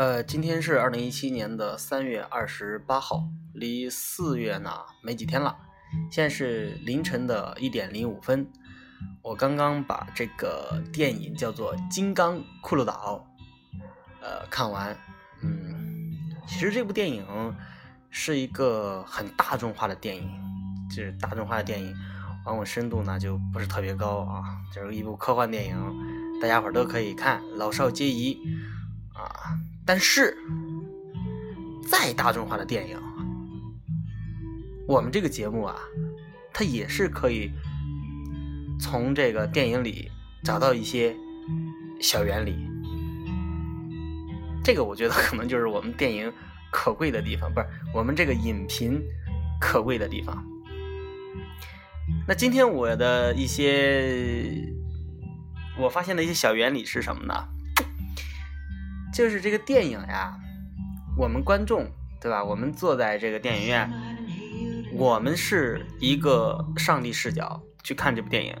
呃，今天是二零一七年的三月二十八号，离四月呢没几天了。现在是凌晨的一点零五分，我刚刚把这个电影叫做《金刚骷髅岛》呃看完。嗯，其实这部电影是一个很大众化的电影，就是大众化的电影，往往深度呢就不是特别高啊，就是一部科幻电影，大家伙都可以看，老少皆宜啊。但是，再大众化的电影，我们这个节目啊，它也是可以从这个电影里找到一些小原理。这个我觉得可能就是我们电影可贵的地方，不是我们这个影评可贵的地方。那今天我的一些我发现的一些小原理是什么呢？就是这个电影呀，我们观众对吧？我们坐在这个电影院，我们是一个上帝视角去看这部电影，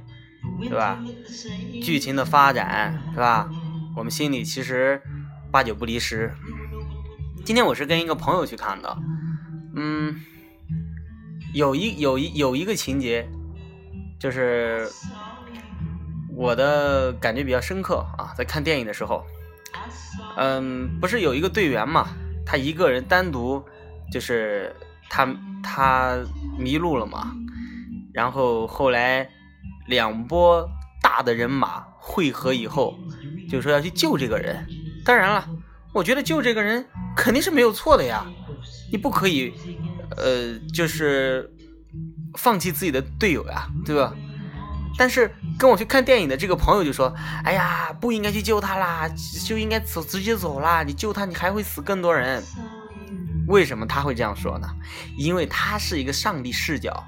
对吧？剧情的发展是吧？我们心里其实八九不离十。今天我是跟一个朋友去看的，嗯，有一有一有一个情节，就是我的感觉比较深刻啊，在看电影的时候。嗯，不是有一个队员嘛？他一个人单独，就是他他迷路了嘛。然后后来两波大的人马汇合以后，就说要去救这个人。当然了，我觉得救这个人肯定是没有错的呀。你不可以，呃，就是放弃自己的队友呀，对吧？但是跟我去看电影的这个朋友就说：“哎呀，不应该去救他啦，就应该走直接走啦。你救他，你还会死更多人。为什么他会这样说呢？因为他是一个上帝视角，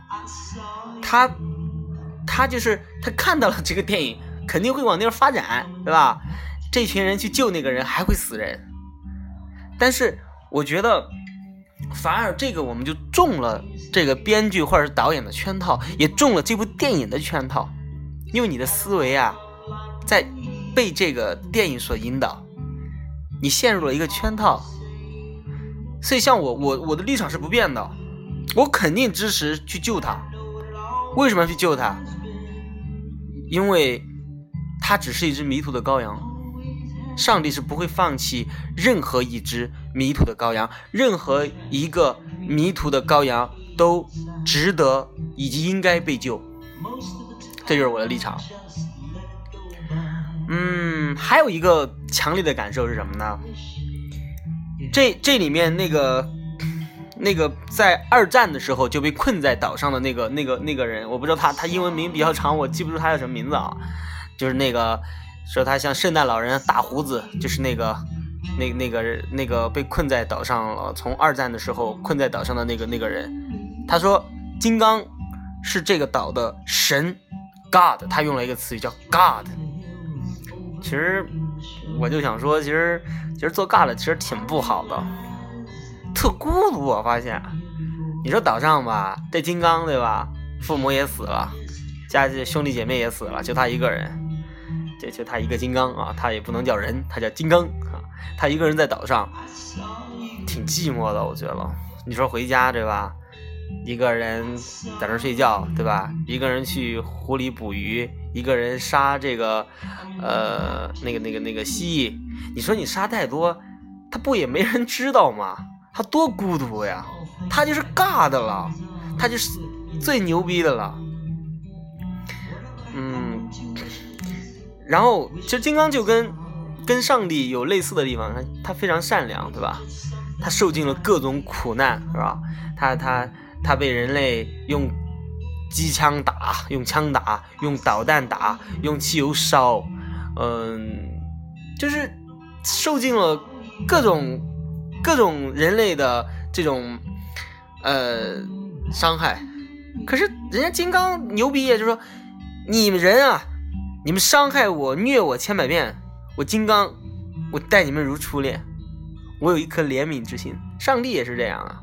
他他就是他看到了这个电影，肯定会往那边发展，对吧？这群人去救那个人还会死人。但是我觉得，反而这个我们就中了这个编剧或者是导演的圈套，也中了这部电影的圈套。”因为你的思维啊，在被这个电影所引导，你陷入了一个圈套。所以，像我，我我的立场是不变的，我肯定支持去救他。为什么要去救他？因为他只是一只迷途的羔羊，上帝是不会放弃任何一只迷途的羔羊，任何一个迷途的羔羊都值得以及应该被救。这就是我的立场。嗯，还有一个强烈的感受是什么呢？这这里面那个那个在二战的时候就被困在岛上的那个那个那个人，我不知道他他英文名比较长，我记不住他叫什么名字啊。就是那个说他像圣诞老人大胡子，就是那个那那个那个被困在岛上了，从二战的时候困在岛上的那个那个人，他说金刚是这个岛的神。God，他用了一个词语叫 God。其实我就想说，其实其实做 God 其实挺不好的，特孤独。我发现，你说岛上吧，这金刚对吧？父母也死了，家里兄弟姐妹也死了，就他一个人，这就他一个金刚啊，他也不能叫人，他叫金刚啊。他一个人在岛上，挺寂寞的，我觉得。你说回家对吧？一个人在那睡觉，对吧？一个人去湖里捕鱼，一个人杀这个，呃，那个、那个、那个蜥蜴。你说你杀太多，他不也没人知道吗？他多孤独呀！他就是尬的了，他就是最牛逼的了。嗯，然后其实金刚就跟跟上帝有类似的地方，他他非常善良，对吧？他受尽了各种苦难，是吧？他他。他被人类用机枪打，用枪打，用导弹打，用汽油烧，嗯，就是受尽了各种各种人类的这种呃伤害。可是人家金刚牛逼呀，就说你们人啊，你们伤害我、虐我千百遍，我金刚我待你们如初恋，我有一颗怜悯之心。上帝也是这样啊。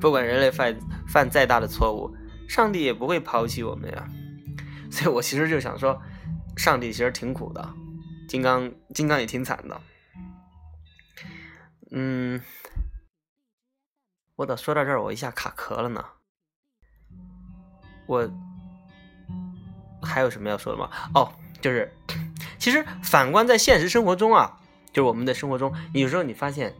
不管人类犯犯再大的错误，上帝也不会抛弃我们呀。所以我其实就想说，上帝其实挺苦的，金刚金刚也挺惨的。嗯，我咋说到这儿，我一下卡壳了呢？我还有什么要说的吗？哦，就是其实反观在现实生活中啊，就是我们的生活中，有时候你发现，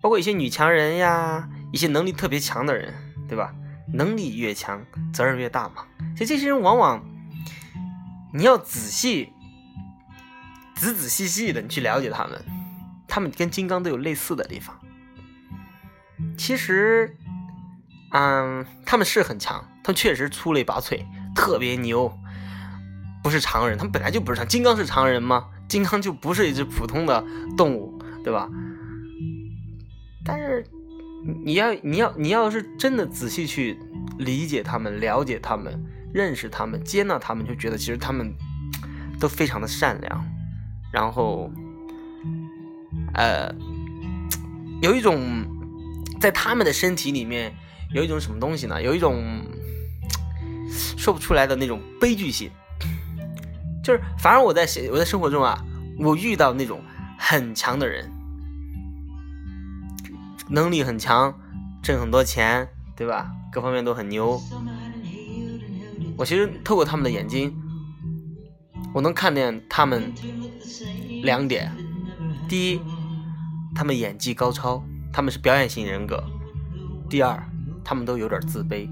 包括一些女强人呀，一些能力特别强的人，对吧？能力越强，责任越大嘛。所以这些人往往你要仔细、仔仔细细的你去了解他们，他们跟金刚都有类似的地方。其实，嗯，他们是很强，他们确实出类拔萃，特别牛，不是常人。他们本来就不是常，金刚是常人吗？金刚就不是一只普通的动物，对吧？但是。你要，你要，你要是真的仔细去理解他们、了解他们、认识他们、接纳他们，就觉得其实他们都非常的善良，然后，呃，有一种在他们的身体里面有一种什么东西呢？有一种说不出来的那种悲剧性，就是反而我在我在生活中啊，我遇到那种很强的人。能力很强，挣很多钱，对吧？各方面都很牛。我其实透过他们的眼睛，我能看见他们两点：第一，他们演技高超，他们是表演型人格；第二，他们都有点自卑，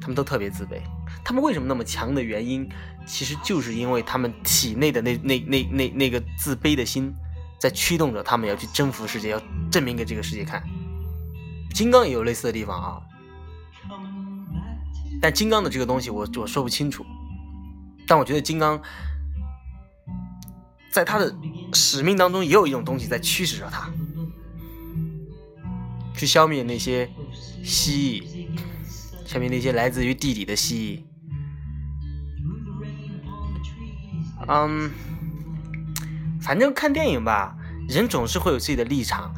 他们都特别自卑。他们为什么那么强的原因，其实就是因为他们体内的那那那那那个自卑的心。在驱动着他们要去征服世界，要证明给这个世界看。金刚也有类似的地方啊，但金刚的这个东西我我说不清楚。但我觉得金刚在他的使命当中也有一种东西在驱使着他，去消灭那些蜥蜴，消灭那些来自于地底的蜥蜴。嗯。反正看电影吧，人总是会有自己的立场，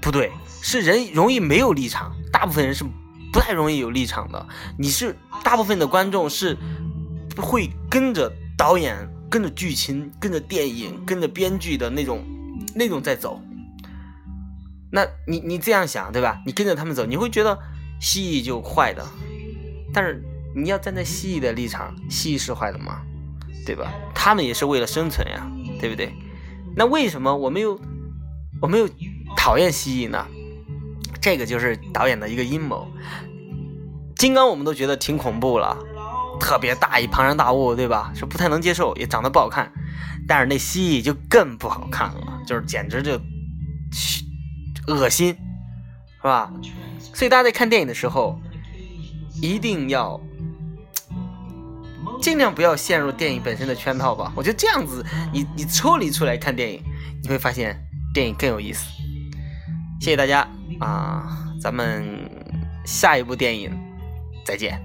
不对，是人容易没有立场。大部分人是不太容易有立场的。你是大部分的观众是会跟着导演、跟着剧情、跟着电影、跟着编剧的那种那种在走。那你你这样想对吧？你跟着他们走，你会觉得蜥蜴就坏的。但是你要站在蜥蜴的立场，蜥蜴是坏的吗？对吧？他们也是为了生存呀。对不对？那为什么我没有我没有讨厌蜥蜴呢？这个就是导演的一个阴谋。金刚我们都觉得挺恐怖了，特别大一庞然大物，对吧？是不太能接受，也长得不好看。但是那蜥蜴就更不好看了，就是简直就恶心，是吧？所以大家在看电影的时候一定要。尽量不要陷入电影本身的圈套吧。我觉得这样子，你你抽离出来看电影，你会发现电影更有意思。谢谢大家啊，咱们下一部电影再见。